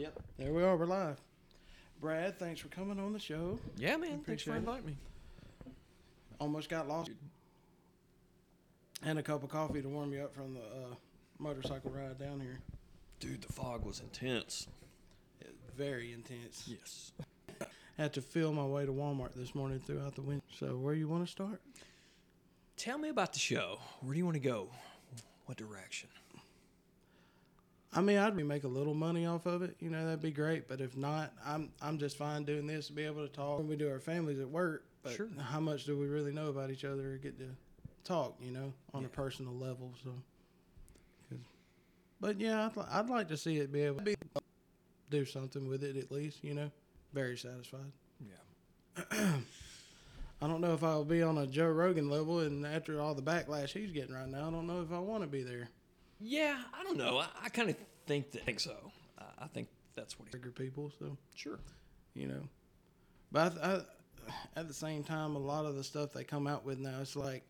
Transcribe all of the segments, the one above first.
Yep. There we are. We're live. Brad, thanks for coming on the show. Yeah, man. Thanks for Appreciate it. inviting me. Almost got lost. And a cup of coffee to warm you up from the uh, motorcycle ride down here. Dude, the fog was intense. It, very intense. Yes. Had to feel my way to Walmart this morning throughout the winter. So, where you want to start? Tell me about the show. Where do you want to go? What direction? I mean, I'd make a little money off of it. You know, that'd be great. But if not, I'm I'm just fine doing this to be able to talk when we do our families at work. But Sure. how much do we really know about each other or get to talk? You know, on a personal level. So, 'cause- but yeah, I'd, li- I'd like to see it be able to be, do something with it at least. You know, very satisfied. Yeah. I don't know if I'll be on a Joe Rogan level, and after all the backlash he's getting right now, I don't know if I want to be there. Yeah, I don't know. I, I kind of think that, I think so. I, I think that's what he. Trigger people, so. Sure. you know. But I, I, at the same time, a lot of the stuff they come out with now, it's like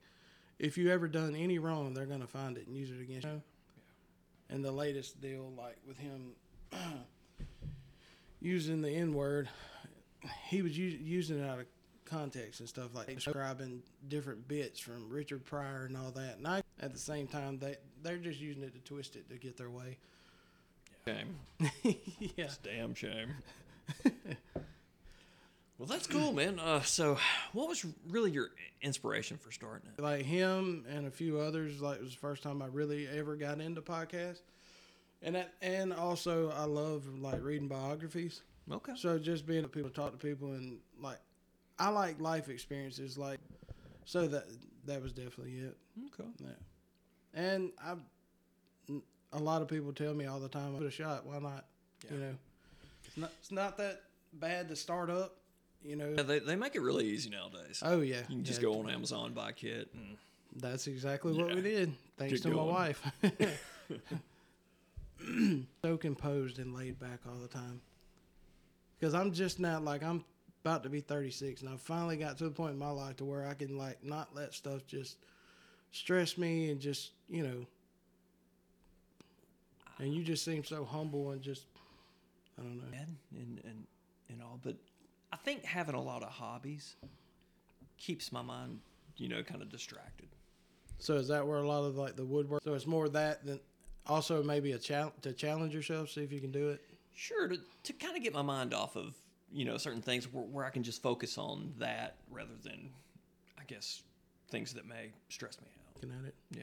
if you ever done any wrong, they're gonna find it and use it against you. And the latest deal, like with him using the N word, he was u- using it out of context and stuff like describing different bits from Richard Pryor and all that. And I, at the same time, they they're just using it to twist it to get their way. Shame. yeah. It's damn shame. well, that's cool, man. Uh, so, what was really your inspiration for starting it? like him and a few others like it was the first time i really ever got into podcasts and that and also i love like reading biographies Okay. so just being able to people talk to people and like i like life experiences like so that that was definitely it Okay. yeah and i a lot of people tell me all the time I put a shot why not you know it's not, it's not that bad to start up you know Yeah, they, they make it really easy nowadays. oh yeah You can just yeah, go on Amazon, buy a kit, and That's exactly what we did. Thanks Get to my wife. so composed and laid back all the time. Because I'm just not like I'm about to be 36, and I finally got to the point in my life to where I can like not let stuff just stress me and just you know. And you just seem so humble and just I don't know. and and and all. But I think having a lot of hobbies keeps my mind, you know, kind of distracted. So is that where a lot of like the woodwork? So it's more that than also maybe a challenge to challenge yourself, see if you can do it. Sure, to to kind of get my mind off of you know certain things where, where I can just focus on that rather than, I guess, things that may stress me out. Looking at it. Yeah.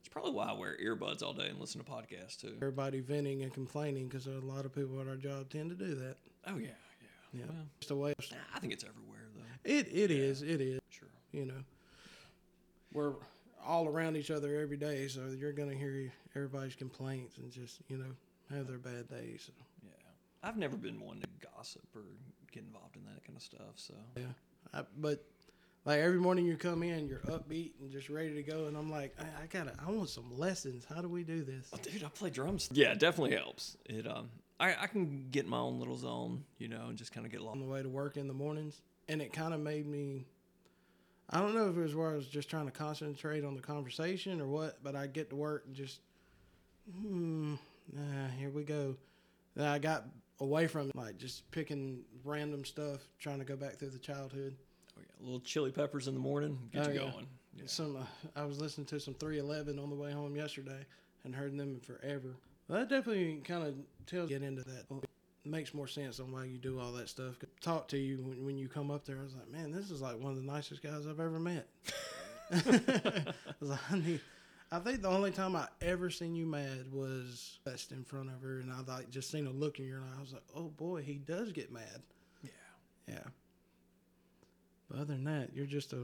It's probably why I wear earbuds all day and listen to podcasts too. everybody venting and complaining because a lot of people at our job tend to do that. Oh yeah, yeah. Yeah, Well, just a way. Of, I think it's everywhere though. it it is, it is. Sure. You know, we're all around each other every day, so you're gonna hear everybody's complaints and just you know have their bad days. Yeah. I've never been one to gossip or get involved in that kind of stuff. So Yeah, I, but like every morning you come in, you're upbeat and just ready to go, and I'm like, I, I gotta, I want some lessons. How do we do this? Oh, dude, I play drums. Yeah, it definitely helps. It um, I, I can get in my own little zone, you know, and just kind of get lost. on the way to work in the mornings, and it kind of made me. I don't know if it was where I was just trying to concentrate on the conversation or what, but I get to work and just, hmm, nah, here we go. Then I got away from it, like just picking random stuff, trying to go back through the childhood. Yeah. little chili peppers in the morning, get Oh, you yeah. going. Yeah. Some uh, I was listening to some 311 on the way home yesterday, and heard them forever. Well, that definitely kind of tells you get into that. Makes more sense on why you do all that stuff. Talk to you when, when you come up there. I was like, man, this is like one of the nicest guys I've ever met. I, was like, I, need, I think the only time I ever seen you mad was best in front of her, and I like just seen a look in your eye. I was like, oh boy, he does get mad. Yeah. Yeah. But other than that, you're just a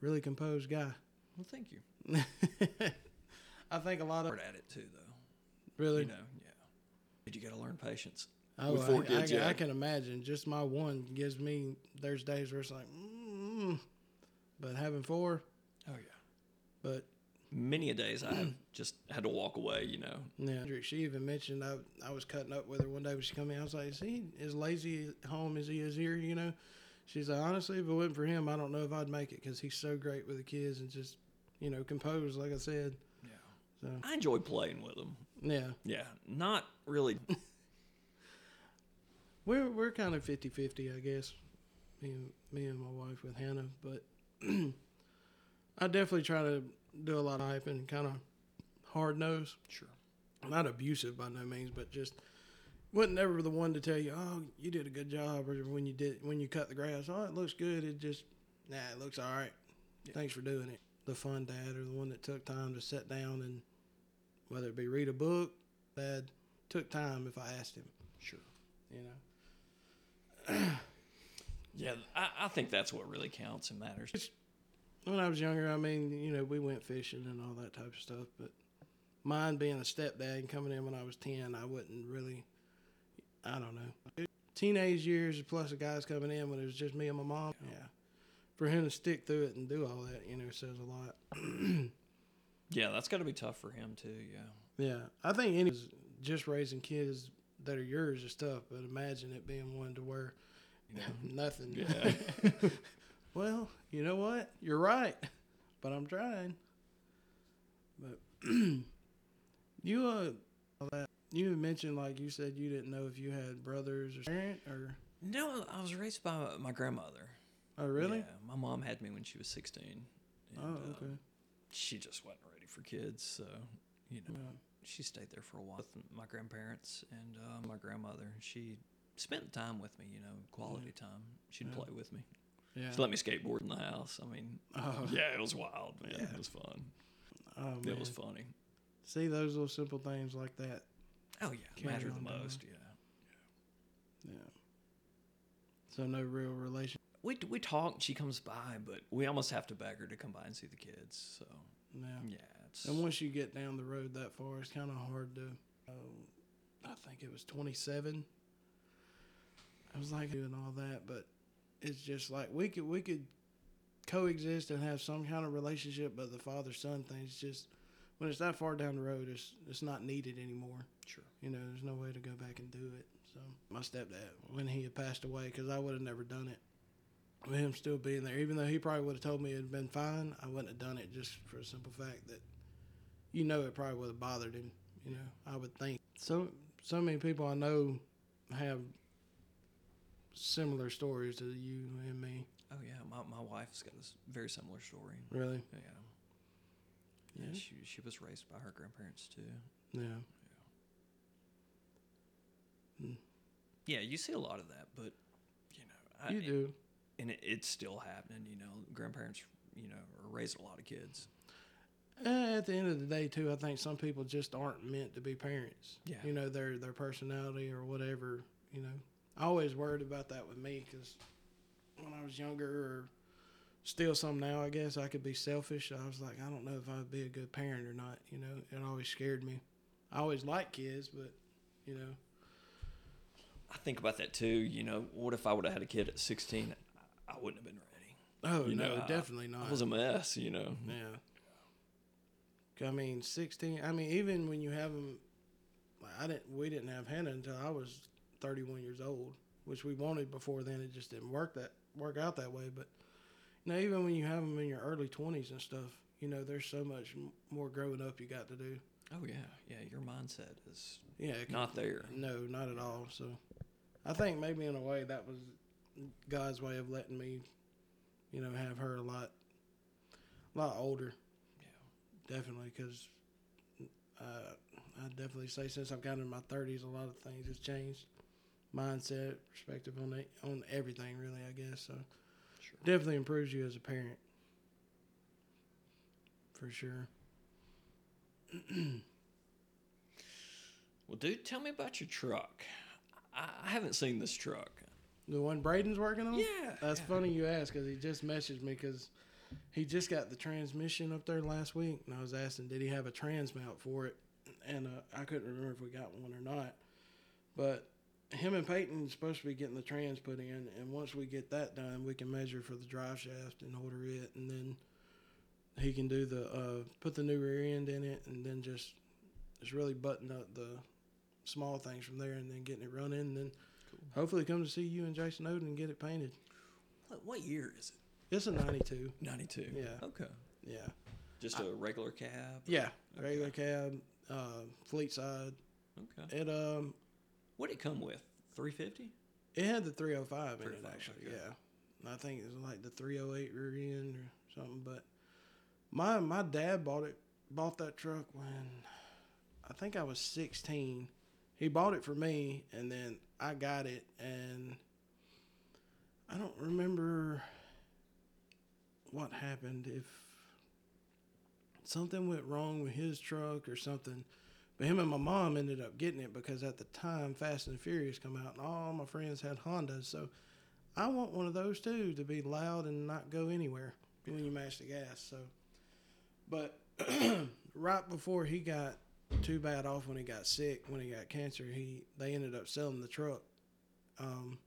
really composed guy. Well, thank you. I think a lot of Hard at it too, though. really. You know, yeah. But you got to learn patience. oh, with four I, kids, I, yeah. I can imagine. Just my one gives me. There's days where it's like, mm, but having four, Oh yeah. but Many a days I have just had to walk away. You know. yeah. She even mentioned I I was cutting up with her one day when she come in. I was like, is he as lazy at home as he is here? You know. She's like, honestly, if it wasn't for him, I don't know if I'd make it because he's so great with the kids and just, you know, composed, like I said. Yeah. So I enjoy playing with them. Yeah, Yeah, not really. we're we're kind of 50-50, I guess. Me and me and my wife with Hannah, but I definitely try to do a lot of hype and kind of hard nose. Sure. Not abusive by no means, but just wasn't ever the one to tell you, "Oh, you did a good job," or when you did when you cut the grass, "Oh, it looks good." It just, nah, it looks all right. Yeah. Thanks for doing it. The fun dad or the one that took time to sit down and whether it be read a book, dad took time if I asked him. Sure. You know. Yeah, I, I think that's what really counts and matters. when I was younger, I mean, you know, we went fishing and all that type of stuff. But mine being a stepdad and coming in when I was ten, I wouldn't really. I don't know. Teenage years plus the guys coming in when it was just me and my mom. Yeah, for him to stick through it and do all that, you know, says a lot. Yeah, that's got to be tough for him too. Yeah. yeah, I think any just raising kids that are yours is tough, but imagine it being one to where nothing. Yeah. well, you know what? You're right, but I'm trying. But you uh, you mentioned like you said you didn't know if you had brothers or parent or No, I was raised by my grandmother. oh really? Yeah, my mom had me when she was 16. and, Oh uh, okay. she just wasn't ready for kids, so you know, Yeah. she stayed there for a while with my grandparents and uh, my grandmother. She spent time with me, you know, quality time. She'd Yeah. play with me. Yeah. She let me skateboard in the house. I mean, Oh. yeah, it was wild, man. Yeah. It was fun. Oh. It was funny. See those little simple things like that. Oh yeah, Carry matter the most. Yeah. Yeah. So no real relation. We we talk. She comes by, but we almost have to beg her to come by and see the kids. So Yeah. yeah, it's And once you get down the road that far, it's kind of hard to. Um, I think it was 27. I was like doing all that, but it's just like we could we could coexist and have some kind of relationship, but the father son thing thing's just when it's that far down the road, it's it's not needed anymore. You know, there's no way to go back and do it. So my stepdad, when he had passed away, because I would have never done it. With him still being there, even though he probably would have told me it had been fine, I wouldn't have done it just for the simple fact that, you know, it probably would have bothered him. You know, I would think so. So many people I know have similar stories to you and me. Oh yeah, my my wife's got a s- very similar story. Really? Yeah. Yeah, Yeah. she she was raised by her grandparents too. Yeah. Yeah, you see a lot of that, but you know, I, You do. and it, it's still happening. You know, grandparents, you know, are raising a lot of kids. Uh, at the end of the day, too, I think some people just aren't meant to be parents. Yeah. You know, their their personality or whatever. You know, I always worried about that with me because when I was younger, or still some now, I guess I could be selfish. I was like, I don't know if I'd be a good parent or not. You know, it always scared me. I always liked kids, but you know, I think about that too. You know, what if I would have had a kid at 16? I wouldn't have been ready. oh You no, know, I- definitely not. I was a mess. You know. Yeah. I mean, sixteen. I mean, even when you have them, like I didn't. We didn't have Hannah until I was thirty-one years old, which we wanted before then. It just didn't work that work out that way. But you know, even when you have them in your early twenties and stuff, you know, there's so much more growing up you got to do. Oh yeah, yeah. Your mindset is Yeah, it not there. No, not at all. So, I think maybe in a way that was God's way of letting me, you know, have her a lot, a lot older. Yeah. Definitely, because uh, I definitely say since I've gotten in my thirties, a lot of things has changed. Mindset, perspective on on everything, really. I guess so. Sure. Definitely improves you as a parent, for sure. Well, dude, tell me about your truck. I, I haven't seen this truck. The one Braden's working on. Yeah, That's yeah. funny you ask because he just messaged me because he just got the transmission up there last week, and I was asking did he have a trans mount for it, and uh, I couldn't remember if we got one or not. But him and Peyton are supposed to be getting the trans put in, and once we get that done, we can measure for the drive shaft and order it, and then he can do the uh, put the new rear end in it, and then just just really button up the small things from there, and then getting it running, and then hopefully come to see you and Jason Oden and get it painted. What, what year is it? It's a 92. 92. Yeah. Okay. Yeah. Just a regular cab? Yeah. Okay. Regular cab. uh, Fleet side. Okay. It um What did it come with? Three fifty. it had the 305 in it actually. okay. Yeah, I think it was like the 308 rear end or something. But my my dad bought it bought that truck when I think I was 16. He bought it for me, and then I got it, and I don't remember what happened if something went wrong with his truck or something. But him and my mom ended up getting it because at the time Fast and Furious come out and all my friends had Hondas. So I want one of those too to be loud and not go anywhere when you mash the gas. So, but right before he got too bad off when he got sick, when he got cancer, he they ended up selling the truck. Um,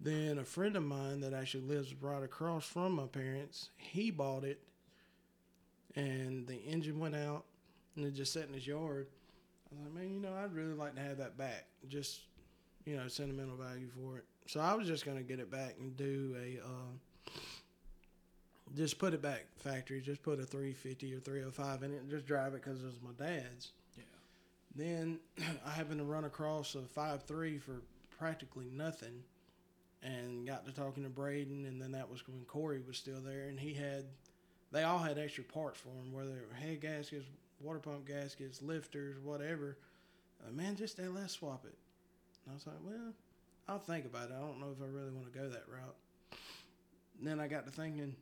then a friend of mine that actually lives right across from my parents, he bought it, and the engine went out, and it just sat in his yard. I was like, man, you know, I'd really like to have that back, just you know, sentimental value for it. So I was just gonna get it back and do a, uh, just put it back factory, just put a 350 or 305 in it, and just drive it because it was my dad's. Yeah. Then I happened to run across a five three for practically nothing, and got to talking to Braden, and then that was when Corey was still there, and he had, they all had extra parts for him, whether it were head gaskets, water pump gaskets, lifters, whatever. Uh, man, just LS swap it. And I was like, well, I'll think about it. I don't know if I really want to go that route. And then I got to thinking,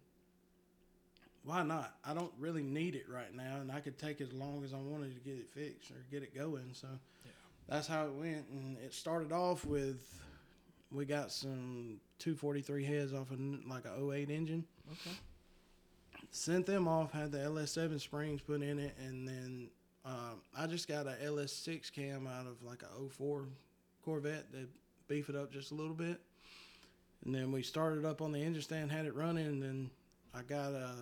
why not? I don't really need it right now, and I could take as long as I wanted to get it fixed or get it going. So Yeah. that's how it went. And it started off with we got some 243 heads off of like a 08 engine. Okay. Sent them off, had the LS7 springs put in it, and then um, I just got a LS6 cam out of like a 04 Corvette to beef it up just a little bit. And then we started up on the engine stand, had it running, and then I got a,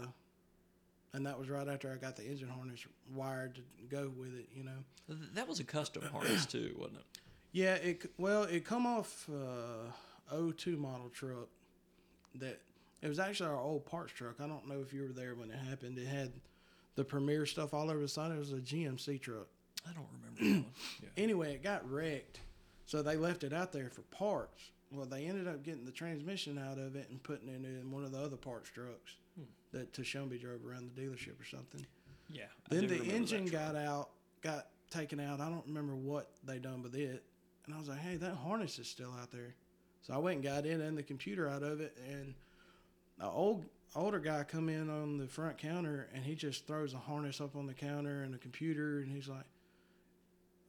and that was right after I got the engine harness wired to go with it, you know. That was a custom harness too, wasn't it? Yeah, it well, it come off uh, 02 model truck that it was actually our old parts truck. I don't know if you were there when it happened. It had the Premier stuff all over the side. It was a GMC truck. I don't remember that one. Yeah. Anyway, it got wrecked, so they left it out there for parts. Well, they ended up getting the transmission out of it and putting it in one of the other parts trucks Hmm. that Tashombi drove around the dealership or something. Yeah. Then the engine got out, got taken out. I don't remember what they done with it. And I was like, hey, that harness is still out there. So I went and got it and the computer out of it. And the old older guy come in on the front counter and he just throws a harness up on the counter and the computer and he's like,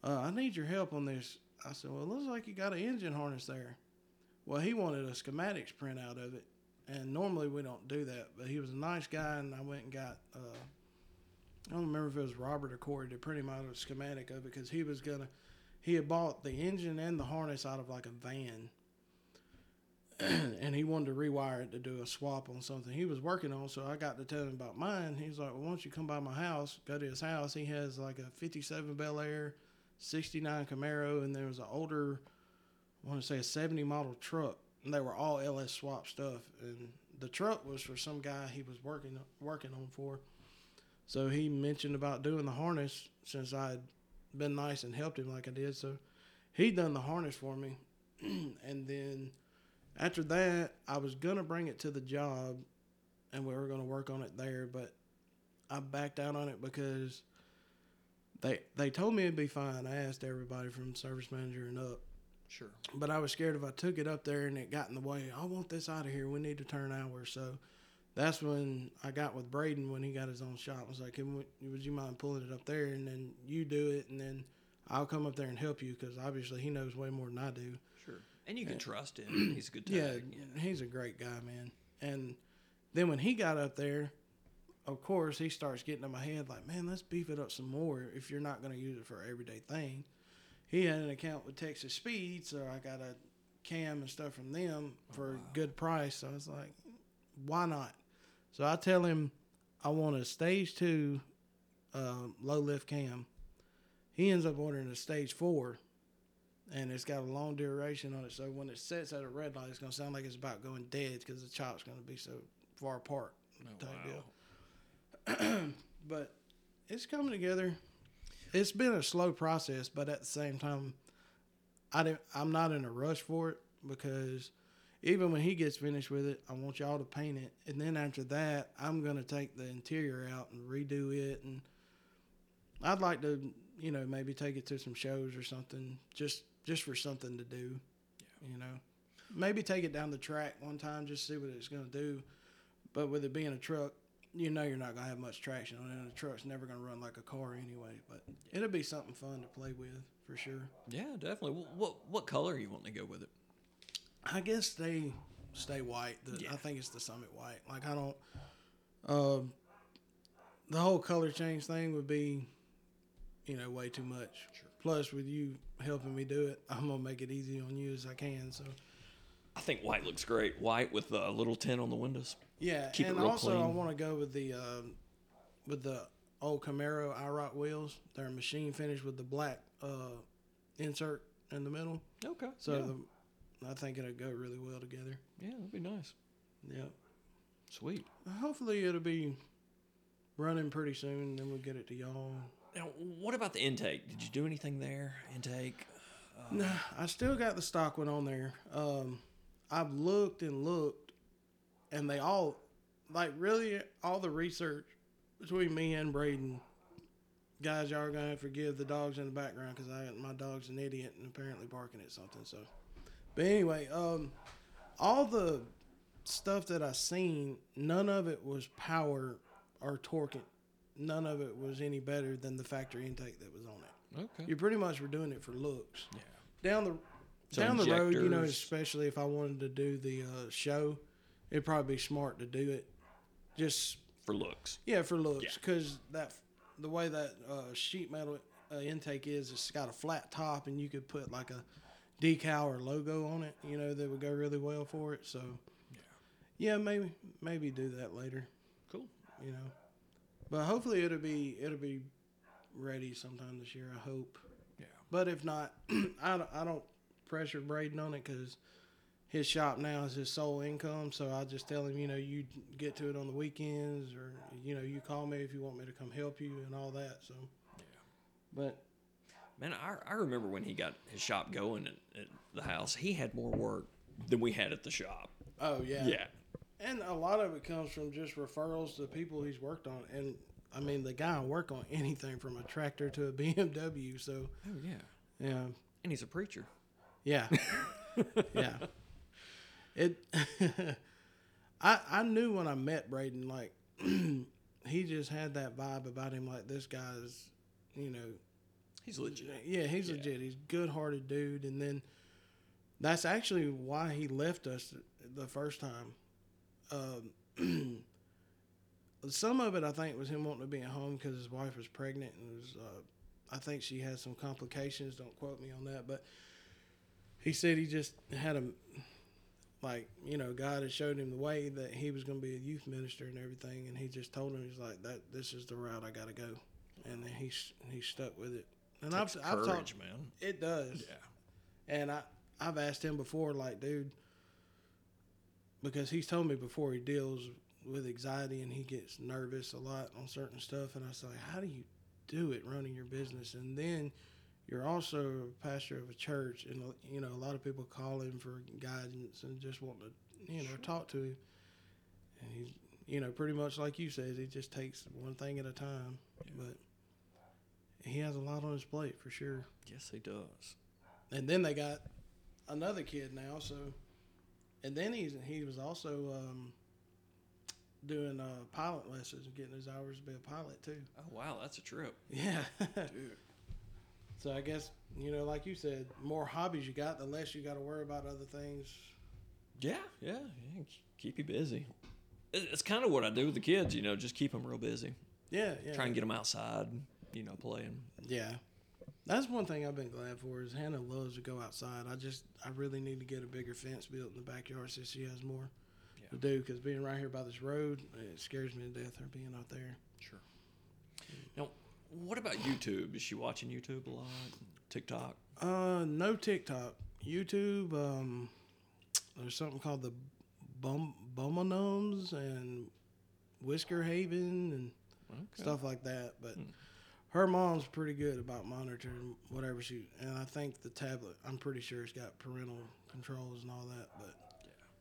uh, I need your help on this. I said, well, it looks like you got an engine harness there. Well, he wanted a schematics print out of it. And normally we don't do that, but he was a nice guy, and I went and got uh, I don't remember if it was Robert or Corey print him out a schematic of it because he was gonna. He had bought the engine and the harness out of like a van, and he wanted to rewire it to do a swap on something he was working on. So I got to tell him about mine. He's like, "Well, why don't you come by my house? Go to his house. He has like a '57 Bel Air, '69 Camaro, and there was an older, I want to say a '70 model truck. And they were all LS swap stuff. And the truck was for some guy he was working working on for." So he mentioned about doing the harness since I had been nice and helped him like I did. So he done the harness for me. and then after that, I was to bring it to the job and we were to work on it there. But I backed out on it because they they told me it'd be fine. I asked everybody from service manager and up. Sure. But I was scared if I took it up there and it got in the way. I want this out of here. We need to turn hours. So that's when I got with Braden when he got his own shop. I was like, would you mind pulling it up there and then you do it and then I'll come up there and help you because obviously he knows way more than I do. Sure. And you can trust him. He's a good tag. Yeah, he's a great guy, man. And then when he got up there, of course, he starts getting in my head like, man, let's beef it up some more if you're not going to use it for everyday thing. He had an account with Texas Speed, so I got a cam and stuff from them for a good price. So I was like, why not? So I tell him I want a stage two uh, low lift cam. He ends up ordering a stage four, and it's got a long duration on it. So when it sets at a red light, it's gonna sound like it's about going dead because the chop's gonna be so far apart. Oh, wow. but it's coming together. It's been a slow process, but at the same time, I didn't, I'm not in a rush for it because even when he gets finished with it, I want y'all to paint it, and then after that, I'm gonna take the interior out and redo it, and I'd like to, you know, maybe take it to some shows or something, just just for something to do, you know, maybe take it down the track one time, just see what it's gonna do, but with it being a truck. You know you're not gonna have much traction on it, and the truck's never gonna run like a car anyway. But it'll be something fun to play with for sure. Yeah, definitely. What what, what color are you wanting to go with it? I guess they stay white. The, Yeah. I think it's the Summit white. Like I don't. Um, the whole color change thing would be, you know, way too much. Sure. Plus, with you helping me do it, I'm gonna make it easy on you as I can. So I think white looks great. White with a little tint on the windows. yeah, Keep it and real also I want to go with the um, with the old Camaro IROC wheels. They're machine finished with the black uh, insert in the middle. Okay. So yeah. the, I think it'll go really well together. yeah, that'd be nice. Yeah. Sweet. Hopefully it'll be running pretty soon, then we'll get it to y'all. Now, what about the intake? Did you do anything there? Intake. Nah, I still got the stock one on there. Um, I've looked and looked, and they all, like, really, all the research between me and Braden. Guys, y'all are gonna forgive the dogs in the background because I my dog's an idiot and apparently barking at something. So, but anyway, um, all the stuff that I seen, none of it was power or torquing. None of it was any better than the factory intake that was on it. Okay. You pretty much were doing it for looks Yeah. down the So down the road, you know, especially if I wanted to do the uh, show, it'd probably be smart to do it. Just For looks. yeah, for looks, Yeah. because that the way that uh, sheet metal uh, intake is, it's got a flat top, and you could put like a decal or logo on it. You know, that would go really well for it. So Yeah. yeah, maybe maybe do that later. Cool. You know, but hopefully it'll be it'll be ready sometime this year. I hope. Yeah. But if not, I don't, I don't pressure Braden on it because his shop now is his sole income. So I just tell him, you know, you get to it on the weekends, or you know, you call me if you want me to come help you and all that. So, yeah. but Man, I, I remember when he got his shop going at, at the house, he had more work than we had at the shop. oh yeah, Yeah. and a lot of it comes from just referrals to people he's worked on. And I mean, the guy will work on anything from a tractor to a BMW. So Oh, yeah. yeah, And he's a preacher. Yeah. yeah. It I I knew when I met Braden like he just had that vibe about him like this guy's you know He's legit. yeah, he's Yeah. legit. He's good hearted dude and then that's actually why he left us the first time. Um some of it I think was him wanting to be at home because his wife was pregnant and was uh, I think she had some complications. Don't quote me on that, but he said he just had a like you know God had showed him the way that he was going to be a youth minister and everything, and he just told him he's like that. This is the route I got to go, and then he's he stuck with it. And I've Takes I've talked man. it does, Yeah. and I I've asked him before like dude because he's told me before he deals with anxiety and he gets nervous a lot on certain stuff, and I was like, how do you do it running your business, and then you're also a pastor of a church, and you know a lot of people call him for guidance and just want to, you know, talk to him. And he's, you know, pretty much like you said, he just takes one thing at a time. But he has a lot on his plate for sure. Yes, he does. And then they got another kid now, so, and then he's he was also um, doing uh, pilot lessons and getting his hours to be a pilot too. Oh, wow. That's a trip. Yeah. Dude. So I guess you know, like you said, more hobbies you got, the less you got to worry about other things. Yeah, yeah, yeah. Keep you busy. It's kind of what I do with the kids, you know, just keep them real busy. Yeah, yeah. Try and get them outside, you know, playing. Yeah, that's one thing I've been glad for is Hannah loves to go outside. I just I really need to get a bigger fence built in the backyard so she has more Yeah. to do. Because being right here by this road, it scares me to death. Her being out there. Sure. What about YouTube? Is she watching YouTube a lot? TikTok? Uh, no TikTok, YouTube. Um, there's something called the Bum Bumanomes and Whisker Haven and Okay. stuff like that. But Hmm. her mom's pretty good about monitoring whatever she. And I think the tablet, I'm pretty sure it's got parental controls and all that. But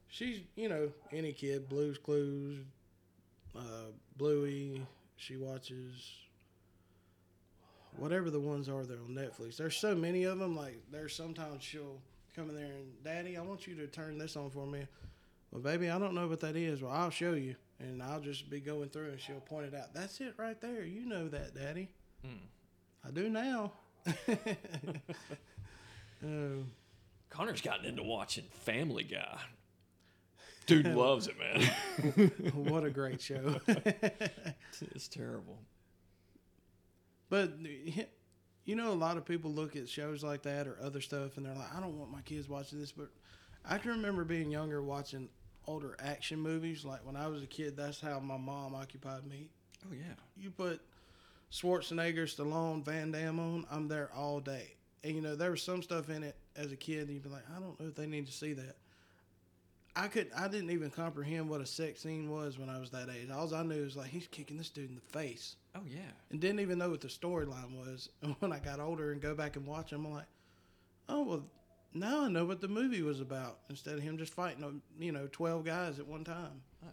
she's, you know, any kid, Blue's Clues, uh, Bluey. She watches whatever the ones are that are on Netflix. There's so many of them. Like there's sometimes she'll come in there and, Daddy, I want you to turn this on for me. Well, baby, I don't know what that is. Well, I'll show you, and I'll just be going through, and she'll point it out. That's it right there. You know that, Daddy. Hmm. I do now. oh, Connor's gotten into watching Family Guy. Dude loves it, man. what a great show. it's terrible. But you know, a lot of people look at shows like that or other stuff, and they're like, "I don't want my kids watching this." But I can remember being younger, watching older action movies. Like when I was a kid, that's how my mom occupied me. Oh yeah. You put Schwarzenegger, Stallone, Van Damme on, I'm there all day. And you know, there was some stuff in it as a kid, and you'd be like, "I don't know if they need to see that." I could, I didn't even comprehend what a sex scene was when I was that age. All I knew was like he's kicking this dude in the face Oh yeah. and didn't even know what the storyline was. And when I got older and go back and watch them, I'm like, oh well, now I know what the movie was about. Instead of him just fighting, you know, twelve guys at one time. Oh,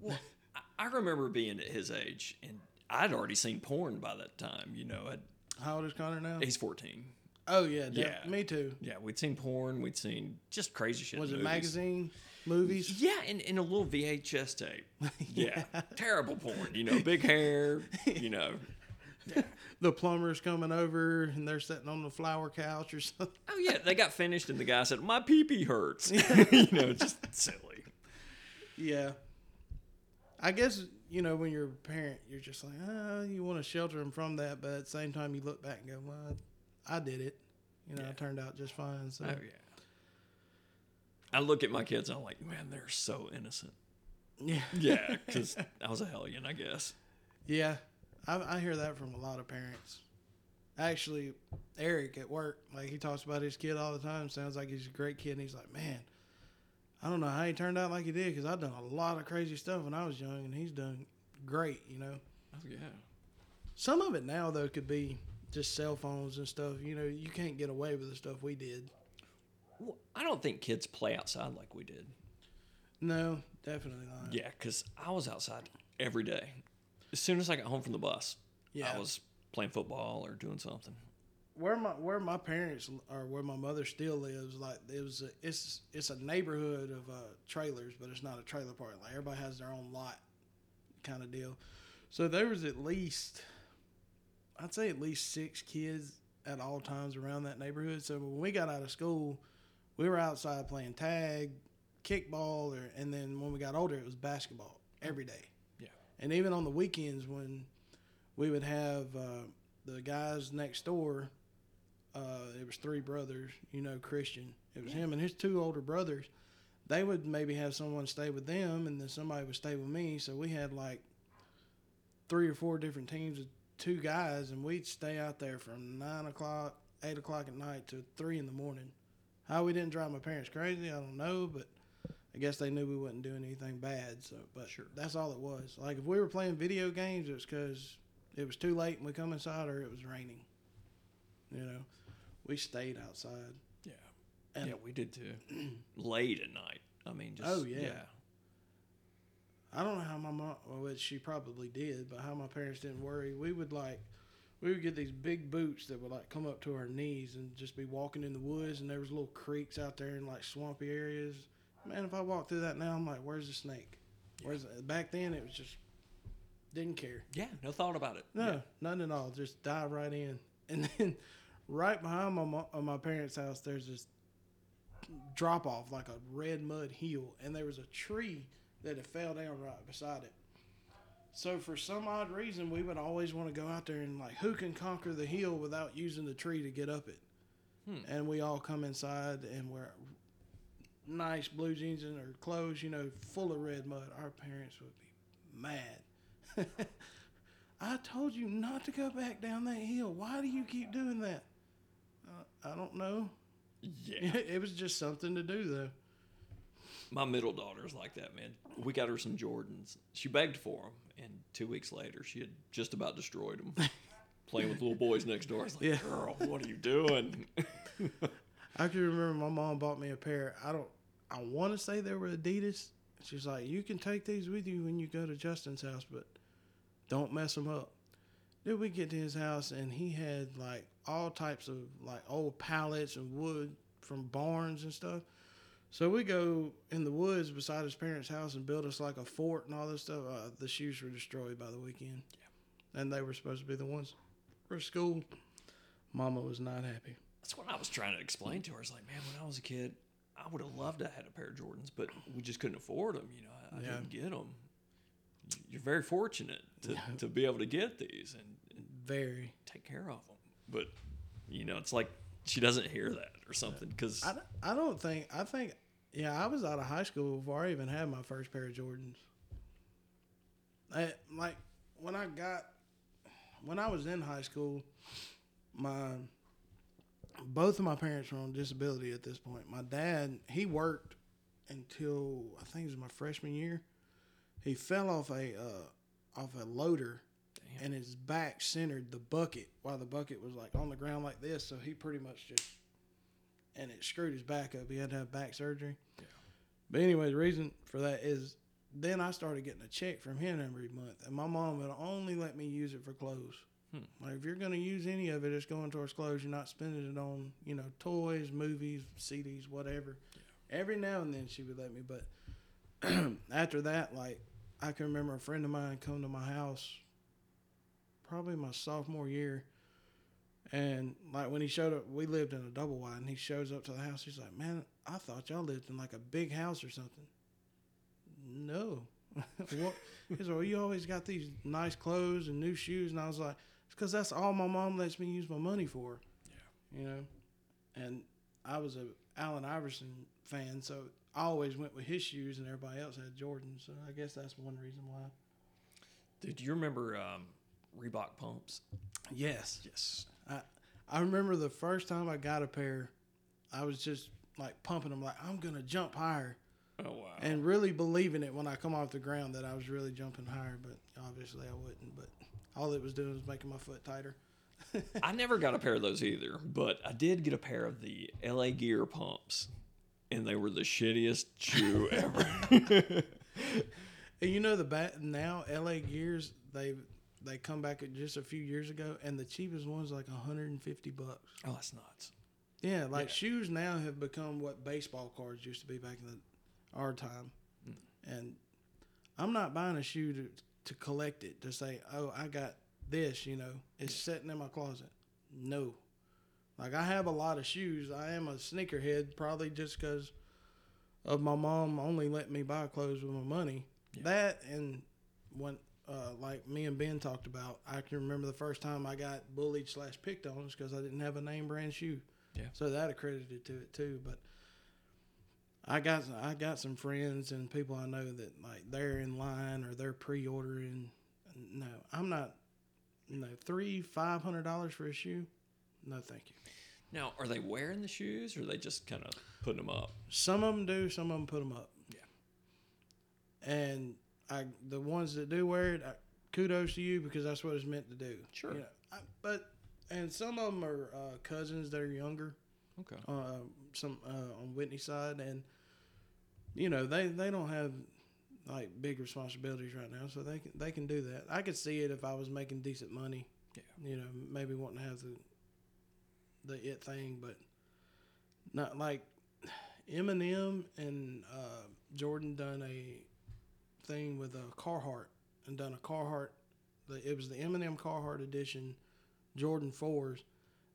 well, I- I remember being at his age, and I'd already seen porn by that time. You know, I'd, How old is Connor now? he's fourteen. Oh yeah, Yeah. me too. Yeah, we'd seen porn. We'd seen just crazy shit. Was it movies. magazine, movies? Yeah, in, in a little VHS tape. Yeah. Terrible porn. You know, big hair. You know. The plumber's coming over and they're sitting on the flower couch or something. Oh yeah, they got finished, and the guy said, "My pee pee hurts." you know, just silly. Yeah. I guess you know when you're a parent, you're just like, ah, you want to shelter them from that, but at the same time, you look back and go, well, I did it. You know, Yeah. it turned out just fine. So Oh yeah. I look at my kids, I'm like, man, they're so innocent. yeah, Yeah, because I was a hellion, I guess. yeah. I, I hear that from a lot of parents. Actually, Eric at work, like he talks about his kid all the time. Sounds like he's a great kid. And he's like, man, I don't know how he turned out like he did because I've done a lot of crazy stuff when I was young, and he's done great. You know. Oh yeah. Some of it now though could be just cell phones and stuff. You know, you can't get away with the stuff we did. Well, I don't think kids play outside like we did. No, definitely not. Yeah, because I was outside every day. As soon as I got home from the bus, Yeah. I was playing football or doing something. Where my where my parents or where my mother still lives, like it was a, it's it's a neighborhood of uh, trailers, but it's not a trailer park. Like everybody has their own lot, kind of deal. So there was at least, I'd say at least six kids at all times around that neighborhood. So when we got out of school, we were outside playing tag, kickball, or and then when we got older, it was basketball every day. Yeah. And even on the weekends when we would have uh, the guys next door, uh, it was three brothers, you know, Christian. It was him and his two older brothers. They would maybe have someone stay with them, and then somebody would stay with me. So we had like three or four different teams of two guys, and we'd stay out there from nine o'clock, eight o'clock at night to three in the morning. How we didn't drive my parents crazy, I don't know, but I guess they knew we wasn't doing anything bad. So, but Sure. that's all it was. Like if we were playing video games, it was because it was too late and we come inside, or it was raining. You know, we stayed outside. Yeah. And- yeah, we did too. Late at night. I mean, just Oh, yeah. yeah. I don't know how my mom, well, which she probably did, but how my parents didn't worry. We would like, we would get these big boots that would like come up to our knees and just be walking in the woods, and there was little creeks out there in like swampy areas. Man, if I walk through that now, I'm like, where's the snake? Where's the, back then? It was just didn't care. Yeah, no thought about it. No, Yeah. none at all. Just dive right in. And then right behind my mo- uh, my parents' house, there's this drop off like a red mud hill, and there was a tree that it fell down right beside it. So for some odd reason, we would always want to go out there and like, who can conquer the hill without using the tree to get up it? Hmm. And we all come inside and wear nice blue jeans and our clothes, you know, full of red mud. Our parents would be mad. I told you not to go back down that hill. Why do you keep doing that? Uh, I don't know. Yeah. it was just something to do, though. My middle daughter's like that, man. We got her some Jordans. She begged for them, and two weeks later, she had just about destroyed them. playing with little boys next door. I was like, Yeah. girl, what are you doing? I can remember my mom bought me a pair. I don't. I want to say they were Adidas. She's like, you can take these with you when you go to Justin's house, but don't mess them up. Then we get to his house and he had like all types of like old pallets and wood from barns and stuff. So we go in the woods beside his parents' house and build us like a fort and all this stuff. Uh, the shoes were destroyed by the weekend, and they were supposed to be the ones for school. Mama was not happy. That's what I was trying to explain to her. I was like, man, when I was a kid, I would have loved to have had a pair of Jordans, but we just couldn't afford them. You know, I, I Yeah. didn't get them. You're very fortunate to, to be able to get these and, and Very. take care of them. But, you know, it's like she doesn't hear that or something because I, I don't think I think yeah I was out of high school before I even had my first pair of Jordans. I, like when I got when I was in high school, my both of my parents were on disability at this point. My dad he worked until I think it was my freshman year. He fell off a uh, off a loader. And his back centered the bucket while the bucket was like on the ground like this. So he pretty much just and it screwed his back up. He had to have back surgery. Yeah. But anyway, the reason for that is then I started getting a check from him every month, and my mom would only let me use it for clothes. Hmm. Like if you're going to use any of it, it's going towards clothes. You're not spending it on you know toys, movies, CDs, whatever. Yeah. Every now and then she would let me, but after that, like I can remember a friend of mine come to my house, probably my sophomore year, and like when he showed up, we lived in a double wide, and he shows up to the house. He's like, "Man, I thought y'all lived in like a big house or something." No, what? He's like, "Well, you always got these nice clothes and new shoes," and I was like, "It's because that's all my mom lets me use my money for." Yeah. you know, and I was a Allen Iverson fan, so I always went with his shoes, and everybody else had Jordans. So I guess that's one reason why. Dude, do you remember um, Reebok pumps? Yes. Yes. I I remember the first time I got a pair, I was just like pumping them, like I'm gonna jump higher, Oh wow. and really believing it when I come off the ground that I was really jumping higher. But obviously I wouldn't. But all it was doing was making my foot tighter. I never got a pair of those either, but I did get a pair of the LA Gear pumps, and they were the shittiest shoe ever. And you know the bat now LA Gears they they come back just a few years ago, and the cheapest one's like 150 bucks. oh, that's nuts. Yeah, like Yeah. shoes now have become what baseball cards used to be back in the, our time. Hmm. And I'm not buying a shoe to, to collect it, to say, oh, I got this, you know, it's sitting in my closet. No. Like, I have a lot of shoes. I am a sneakerhead, probably just because of my mom only let me buy clothes with my money. Yeah. That and when, uh, like me and Ben talked about, I can remember the first time I got bullied slash picked on because I didn't have a name brand shoe. Yeah. So that accredited to it too. But I got I got some friends and people I know that like they're in line or they're pre-ordering. No, I'm not. No, three five hundred dollars for a shoe. No, thank you. Now, are they wearing the shoes, or are they just kind of putting them up? Some of them do. Some of them put them up. Yeah. And I the ones that do wear it, I, kudos to you because that's what it's meant to do. Sure. You know, I, but and some of them are uh, cousins that are younger. Okay. uh, some uh, on Whitney's side, and you know they they don't have like big responsibilities right now, so they can they can do that. I could see it if I was making decent money. Yeah. You know, maybe wanting to have the the it thing, but not like Eminem and uh, Jordan done a thing with a Carhartt and done a Carhartt. The, it was the Eminem Carhartt edition, Jordan fours.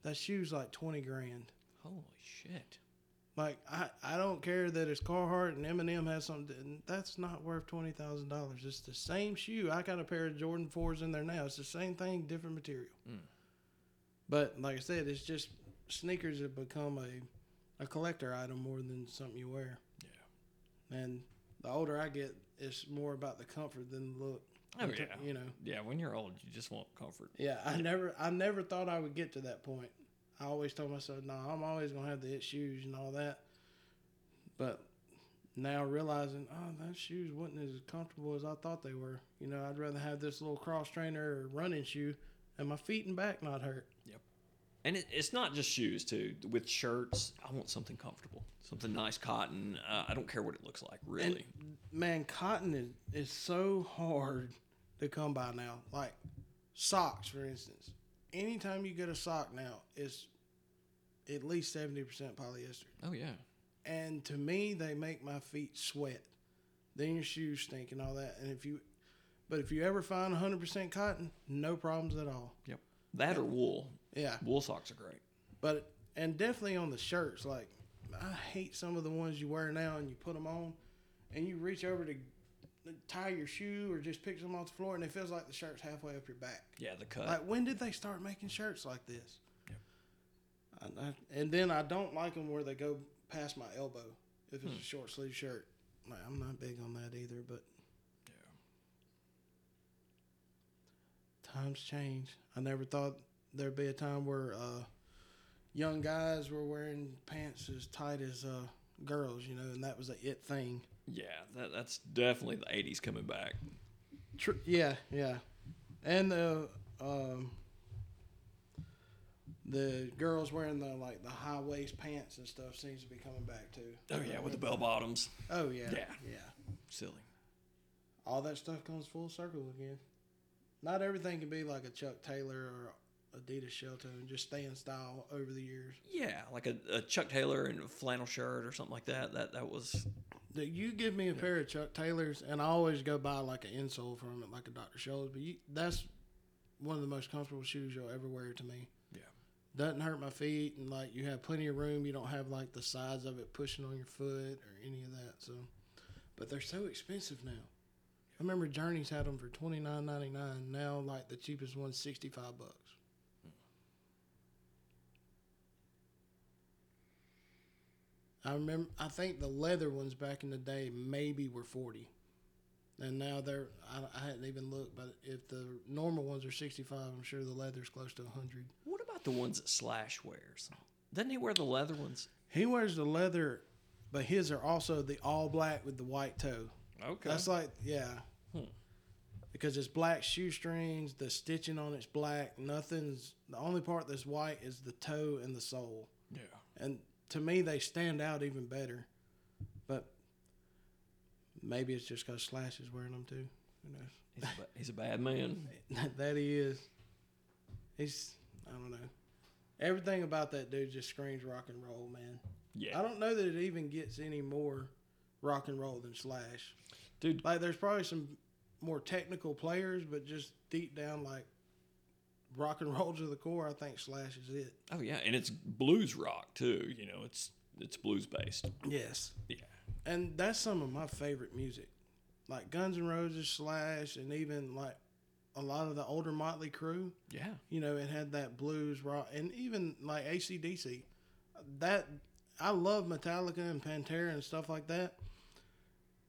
That shoe's like twenty grand. Holy shit. Like I, I don't care that it's Carhartt and Eminem has something. That's not worth twenty thousand dollars. It's the same shoe. I got a pair of Jordan fours in there now. It's the same thing, different material. Mm. But like I said, it's just sneakers have become a, a collector item more than something you wear. Yeah. And the older I get, it's more about the comfort than the look. Oh You yeah. You know. Yeah. When you're old, you just want comfort. Yeah, I never, I never thought I would get to that point. I always told myself, no, I'm always gonna have the shoes and all that. But now realizing, oh, those shoes wasn't as comfortable as I thought they were. You know, I'd rather have this little cross trainer or running shoe and my feet and back not hurt. And it, it's not just shoes too. With shirts, I want something comfortable, something nice cotton. Uh, I don't care what it looks like, really. And man, cotton is, is so hard to come by now. Like socks, for instance. Anytime you get a sock now, it's at least seventy percent polyester. oh yeah, And to me, they make my feet sweat. Then your shoes stink and all that. And if you, but if you ever find hundred percent cotton, no problems at all. yep. That or wool. Yeah, Wool socks are great. but and definitely on the shirts. Like I hate some of the ones you wear now, and you put them on, and you reach over to tie your shoe or just pick them off the floor, and it feels like the shirt's halfway up your back. Yeah, the cut. Like when did they start making shirts like this? Yep. I, I, and then I don't like them where they go past my elbow if it's hmm. a short sleeve shirt. Like, I'm not big on that either, but times change. I never thought there'd be a time where uh, young guys were wearing pants as tight as uh, girls, you know, and that was a it thing. yeah, that, that's definitely the '80s coming back. Tr- yeah, yeah, and the um, the girls wearing the like the high waist pants and stuff seems to be coming back too. Oh yeah, with the bell bottoms. Oh yeah, Yeah. yeah. Silly. All that stuff comes full circle again. Not everything can be like a Chuck Taylor or Adidas Shelto and just stay in style over the years. Yeah, like a, a Chuck Taylor and a flannel shirt or something like that. That that was you give me a pair of Chuck Taylors, and I always go buy like an insole from it, like a Dr. Scholl's, but you, that's one of the most comfortable shoes you'll ever wear to me. Yeah. Doesn't hurt my feet, and like you have plenty of room. You don't have like the sides of it pushing on your foot or any of that. So, but they're so expensive now. I remember Journeys had them for twenty nine ninety nine. Now, like the cheapest one's sixty five bucks. I remember. I think the leather ones back in the day maybe were forty, and now they're. I, I hadn't even looked, but if the normal ones are sixty five, I'm sure the leather's close to hundred. What about the ones that Slash wears? Doesn't he wear the leather ones? He wears the leather, but his are also the all black with the white toe. Okay. That's like yeah. Hmm. Because it's black shoestrings, the stitching on it's black. Nothing's the only part that's white is the toe and the sole. yeah. And to me, they stand out even better. But maybe it's just because Slash is wearing them too. Who knows? He's a, ba- he's a bad man. that he is. He's I don't know. Everything about that dude just screams rock and roll, man. Yeah. I don't know that it even gets any more rock and roll than Slash. Dude, Like there's probably some more technical players, but just deep down like rock and roll to the core, I think Slash is it. oh yeah, and it's blues rock too. You know, it's it's blues based. Yes. Yeah. And that's some of my favorite music. Like Guns N' Roses, Slash, and even like a lot of the older Mötley Crüe. Yeah. You know, it had that blues rock, and even like ACDC. That I love Metallica and Pantera and stuff like that.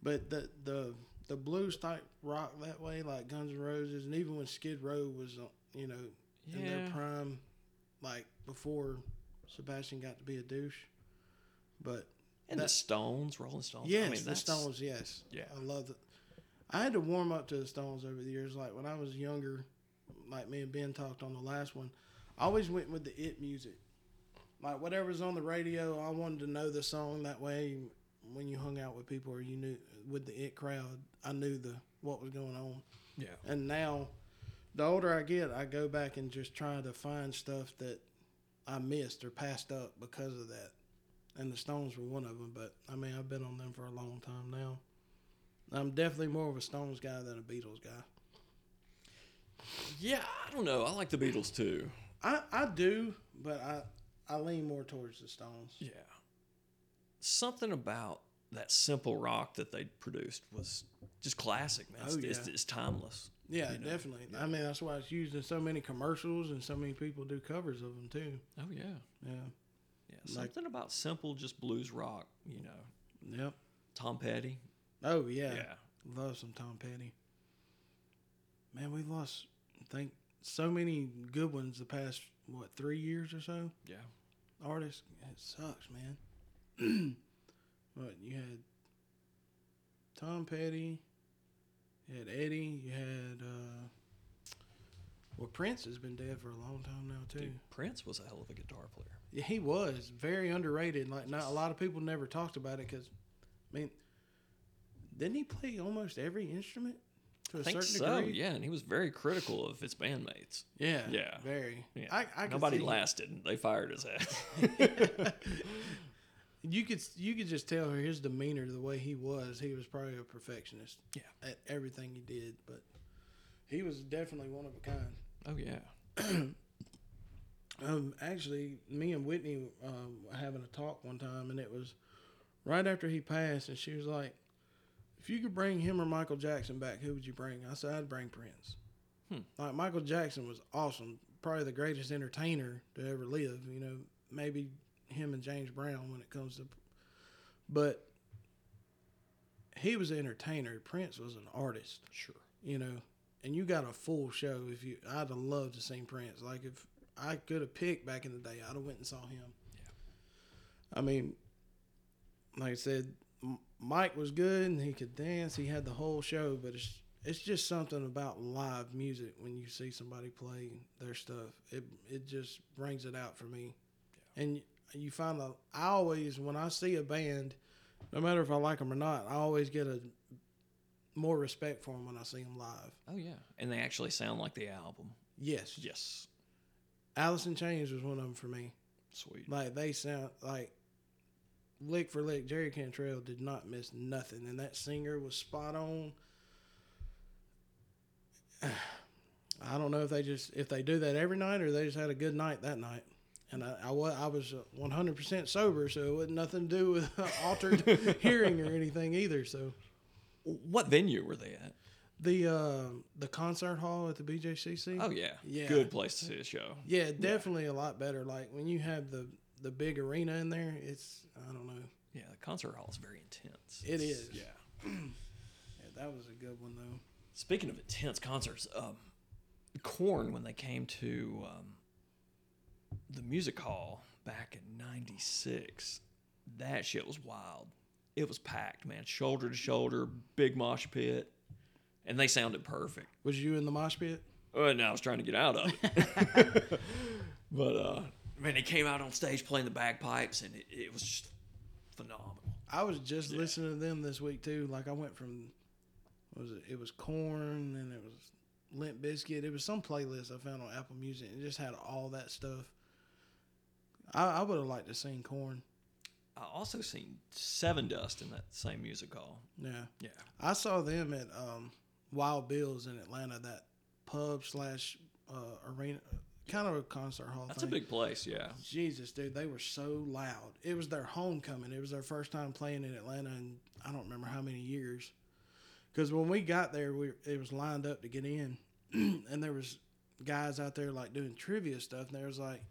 But the the the blues type rock that way, like Guns N' Roses, and even when Skid Row was, uh, you know, in their prime, like before Sebastian got to be a douche. But And That- the Stones, Rolling Stones. yes, I mean, the Stones, yes, Yeah. I love it. I had to warm up to the Stones over the years. Like when I was younger, like me and Ben talked on the last one, I always went with the it music. Like whatever's on the radio, I wanted to know the song. That way, when you hung out with people or you knew with the it crowd, I knew the what was going on. Yeah. And now, the older I get, I go back and just try to find stuff that I missed or passed up because of that. And the Stones were one of them. But I mean, I've been on them for a long time now. I'm definitely more of a Stones guy than a Beatles guy. Yeah, I don't know. I like the Beatles too. I, I do, but I I lean more towards the Stones. Yeah. Something about that simple rock that they produced was just classic, man. It's, Oh, yeah. it's timeless. Yeah, You know, definitely. I mean, that's why it's used in so many commercials and so many people do covers of them too. Oh yeah. Yeah. Yeah. Like- Something about simple, just blues rock. You know, Yep. Tom Petty. Oh yeah. Yeah. Love some Tom Petty. Man, we've lost I think so many good ones the past what three years or so. Yeah. Artists, it sucks, man. what you had? Tom Petty. You had Eddie. You had uh, Well, Prince has been dead for a long time now too. Dude, Prince was a hell of a guitar player. Yeah, he was very underrated. Like not a lot of people never talked about it because, I mean, didn't he play almost every instrument to a I think certain so. degree? Yeah, and he was very critical of his bandmates. Yeah. Yeah. Very. Yeah, I, I nobody see- lasted. They fired his ass. You could you could just tell her his demeanor, the way he was. He was probably a perfectionist. Yeah. At everything he did, but he was definitely one of a kind. oh yeah. Um, actually, me and Whitney um, were having a talk one time, and it was right after he passed, and she was like, "If you could bring him or Michael Jackson back, who would you bring?" I said, "I'd bring Prince." Hmm. Like Michael Jackson was awesome, probably the greatest entertainer to ever live. You know, maybe him and James Brown when it comes to, but he was an entertainer. Prince was an artist Sure. you know, and you got a full show. If you, I'd have loved to see Prince. Like if I could have picked back in the day, I'd have went and saw him. Yeah. I mean, like I said, Mike was good and he could dance. He had the whole show, but it's it's just something about live music when you see somebody play their stuff. It it just brings it out for me. And you find that I always when I see a band, no matter if I like them or not, I always get a more respect for them when I see them live. Oh yeah. And they actually sound like the album. Yes. Yes. Alice in Chains was one of them for me. Sweet. Like they sound like lick for lick. Jerry Cantrell did not miss nothing, and that singer was spot on. I don't know if they just if they do that every night or they just had a good night that night. And I, I, wa- I was one hundred percent sober, so it wasn't nothing to do with altered hearing or anything either. So What venue were they at? the uh, the concert hall at the BJCC. Oh yeah. Yeah. Good place to see a show. Yeah, definitely a lot better. Like when you have the the big arena in there, it's I don't know. Yeah, the concert hall is very intense. It It's- is. Yeah. Yeah, that was a good one though. Speaking of intense concerts, um, Korn when they came to um, the music hall back in '96, that shit was wild. It was packed, man, shoulder to shoulder, big mosh pit, and they sounded perfect. Was you in the mosh pit? Oh, and I was trying to get out of it, but uh, man, they came out on stage playing the bagpipes, and it, it was just phenomenal. I was just listening to them this week too. Like I went from what was it? It was Korn and it was Limp Bizkit. It was some playlist I found on Apple Music. It just had all that stuff. I, I would have liked to seen Korn. I also seen Sevendust in that same music hall. Yeah, Yeah, I saw them at um, Wild Bill's in Atlanta. That pub slash uh, arena, kind of a concert hall. that's thing. a big place. Yeah. Jesus, dude, they were so loud. It was their homecoming. It was their first time playing in Atlanta and I don't remember how many years. Because when we got there, we it was lined up to get in, and there was guys out there like doing trivia stuff, and there was like,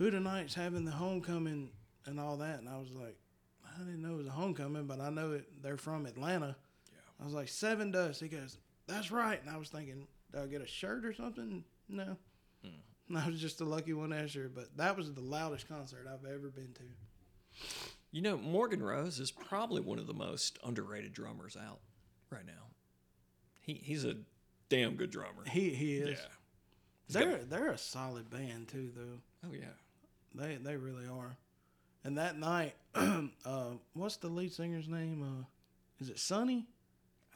"Who tonight's having the homecoming and all that?" And I was like, "I didn't know it was a homecoming, but I know it. They're from Atlanta." Yeah. I was like, Sevendust. He goes, "That's right." And I was thinking, "Do I get a shirt or something?" No. Hmm. I was just a lucky one answer, but that was the loudest concert I've ever been to. You know, Morgan Rose is probably one of the most underrated drummers out right now. He he's a damn good drummer. He he is. Yeah. He's They're got- they're a solid band too, though. oh yeah. They they really are. And that night, uh, what's the lead singer's name? Uh, is it Sonny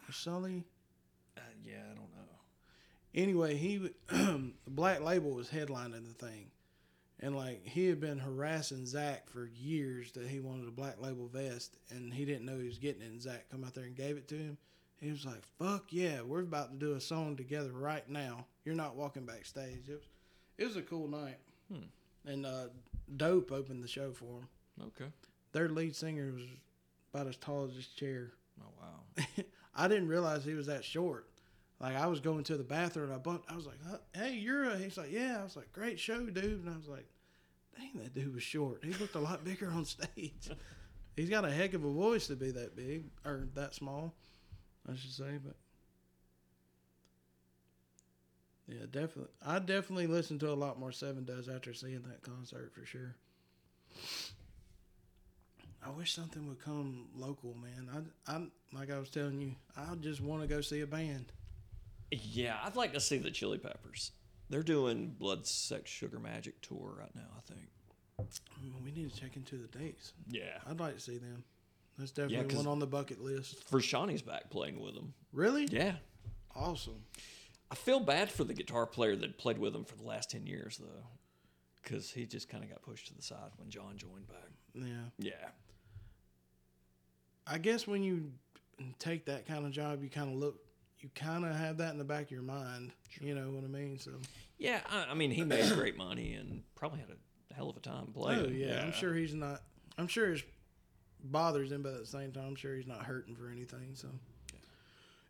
or Sully? Uh, yeah, I don't know. Anyway, he Black Label was headlining the thing, and like he had been harassing Zakk for years that he wanted a Black Label vest, and he didn't know he was getting it. And Zakk come out there and gave it to him. He was like, "Fuck yeah, we're about to do a song together right now. You're not walking backstage." It was, it was a cool night, Hmm. And uh, Dope opened the show for him. Okay. Their lead singer was about as tall as this chair. Oh wow. I didn't realize he was that short. Like I was going to the bathroom, and I bumped. I was like, "Hey, you're a." He's like, "Yeah." I was like, "Great show, dude." And I was like, "Dang, that dude was short. He looked a lot bigger on stage. He's got a heck of a voice to be that big or that small, I should say." But yeah, definitely. I definitely listened to a lot more Sevendust after seeing that concert for sure. I wish something would come local, man. I, I like I was telling you, I just want to go see a band. Yeah, I'd like to see the Chili Peppers. They're doing Blood, Sex, Sugar, Magic tour right now. I think. Mm, We need to check into the dates. Yeah. I'd like to see them. That's definitely 'cause- one on the bucket list. For Shawnee's back playing with them. Really? Yeah. Awesome. I feel bad for the guitar player that played with him for the last ten years though, because he just kind of got pushed to the side when John joined back. Yeah. Yeah. I guess when you take that kind of job, you kind of look, you kind of have that in the back of your mind. You know what I mean? So, Yeah. I, I mean, he made great money and probably had a hell of a time playing. oh yeah, I'm sure he's not. I'm sure it bothers him, but at the same time, I'm sure he's not hurting for anything. So,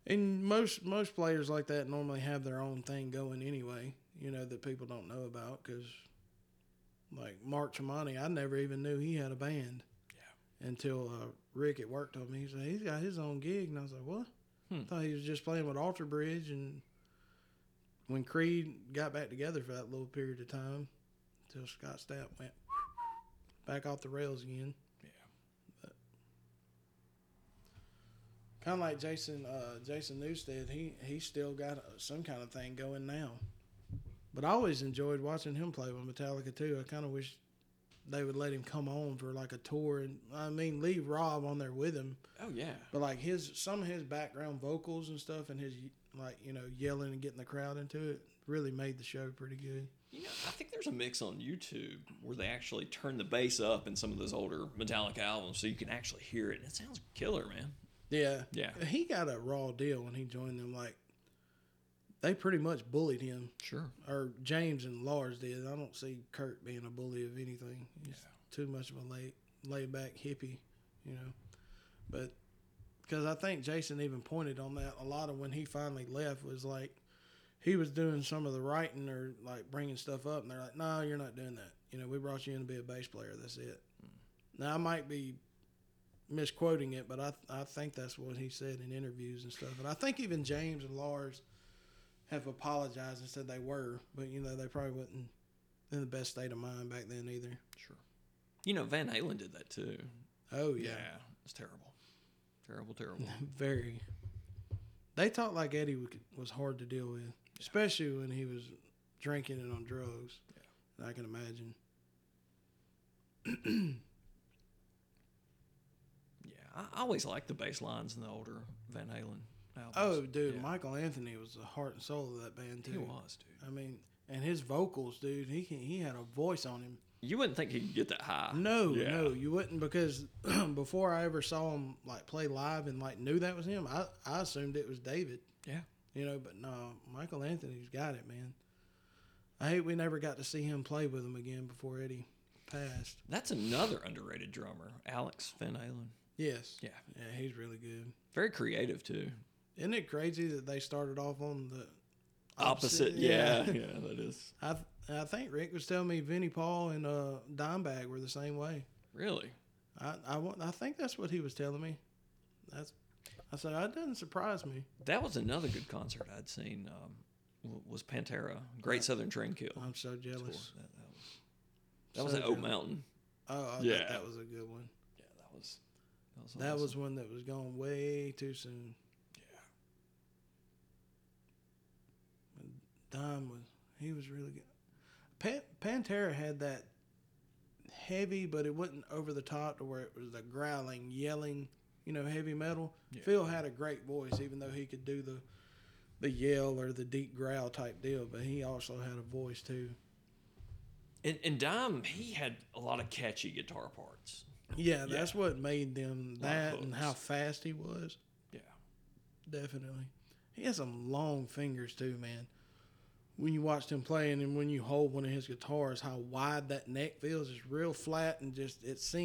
and most most players like that normally have their own thing going anyway. You know that people don't know about because, like Mark Tremonti, I never even knew he had a band. Yeah. Until uh, Rick at work told me he said he's got his own gig, and I was like, what? Hmm. thought he was just playing with Alter Bridge, and when Creed got back together for that little period of time, until Scott Stapp went back off the rails again. Kind of like Jason uh, Jason Newsted, he he still got uh, some kind of thing going now. But I always enjoyed watching him play with Metallica too. I kind of wish they would let him come on for like a tour, and I mean leave Rob on there with him. Oh yeah. But like his some of his background vocals and stuff, and his like you know yelling and getting the crowd into it, really made the show pretty good. You know, I think there's a mix on YouTube where they actually turn the bass up in some of those older Metallica albums, so you can actually hear it, and it sounds killer, man. Yeah, Yeah. he got a raw deal when he joined them. Like they pretty much bullied him, Sure. or James and Lars did. I don't see Kurt being a bully of anything. He's too much of a laid laid back hippie, you know. But because I think Jason even pointed on that a lot of when he finally left was like he was doing some of the writing or like bringing stuff up, and they're like, "No, you're not doing that. You know, we brought you in to be a bass player. That's it." Hmm. Now I might be misquoting it, but I I think that's what he said in interviews and stuff. And I think even James and Lars have apologized and said they were, but you know they probably wasn't in the best state of mind back then either. Sure. You know, Van Halen did that too. Oh yeah, It's terrible. Terrible, terrible. very. They talked like Eddie was hard to deal with, especially when he was drinking and on drugs. I can imagine. I always liked the bass lines in the older Van Halen albums. Oh, dude, Yeah. Michael Anthony was the heart and soul of that band too. He was, dude. I mean, and his vocals, dude, he can, he had a voice on him. You wouldn't think he could get that high. No, Yeah. no, you wouldn't because before I ever saw him like play live and like knew that was him, I, I assumed it was David. Yeah. You know, but no, Michael Anthony's got it, man. I hate we never got to see him play with him again before Eddie passed. That's another underrated drummer, Alex Van Halen. Yes. Yeah. Yeah, he's really good. Very creative too. Isn't it crazy that they started off on the Opposite. yeah. Yeah, that is. I I think Rick was telling me Vinnie Paul and uh, Dimebag were the same way. Really? I, I, I think that's what he was telling me. That's I said that doesn't surprise me. That was another good concert I'd seen. Um, was Pantera, Great Southern Trendkill. I'm so jealous. That, that was that was at Oak. Mountain. Oh, I Yeah. that was a good one. Yeah, that was that was That awesome. was one that was gone way too soon. yeah. Dime was he was really good. Pan, Pantera had that heavy, but it wasn't over the top to where it was the growling, yelling, you know, heavy metal. Yeah. Phil had a great voice, even though he could do the the yell or the deep growl type deal, but he also had a voice too. And, and Dime, he had a lot of catchy guitar parts. Yeah, Yeah. that's what made them that and how fast he was. Yeah. Definitely. He has some long fingers too, man. When you watch him playing and when you hold one of his guitars, how wide that neck feels is real flat and just it seems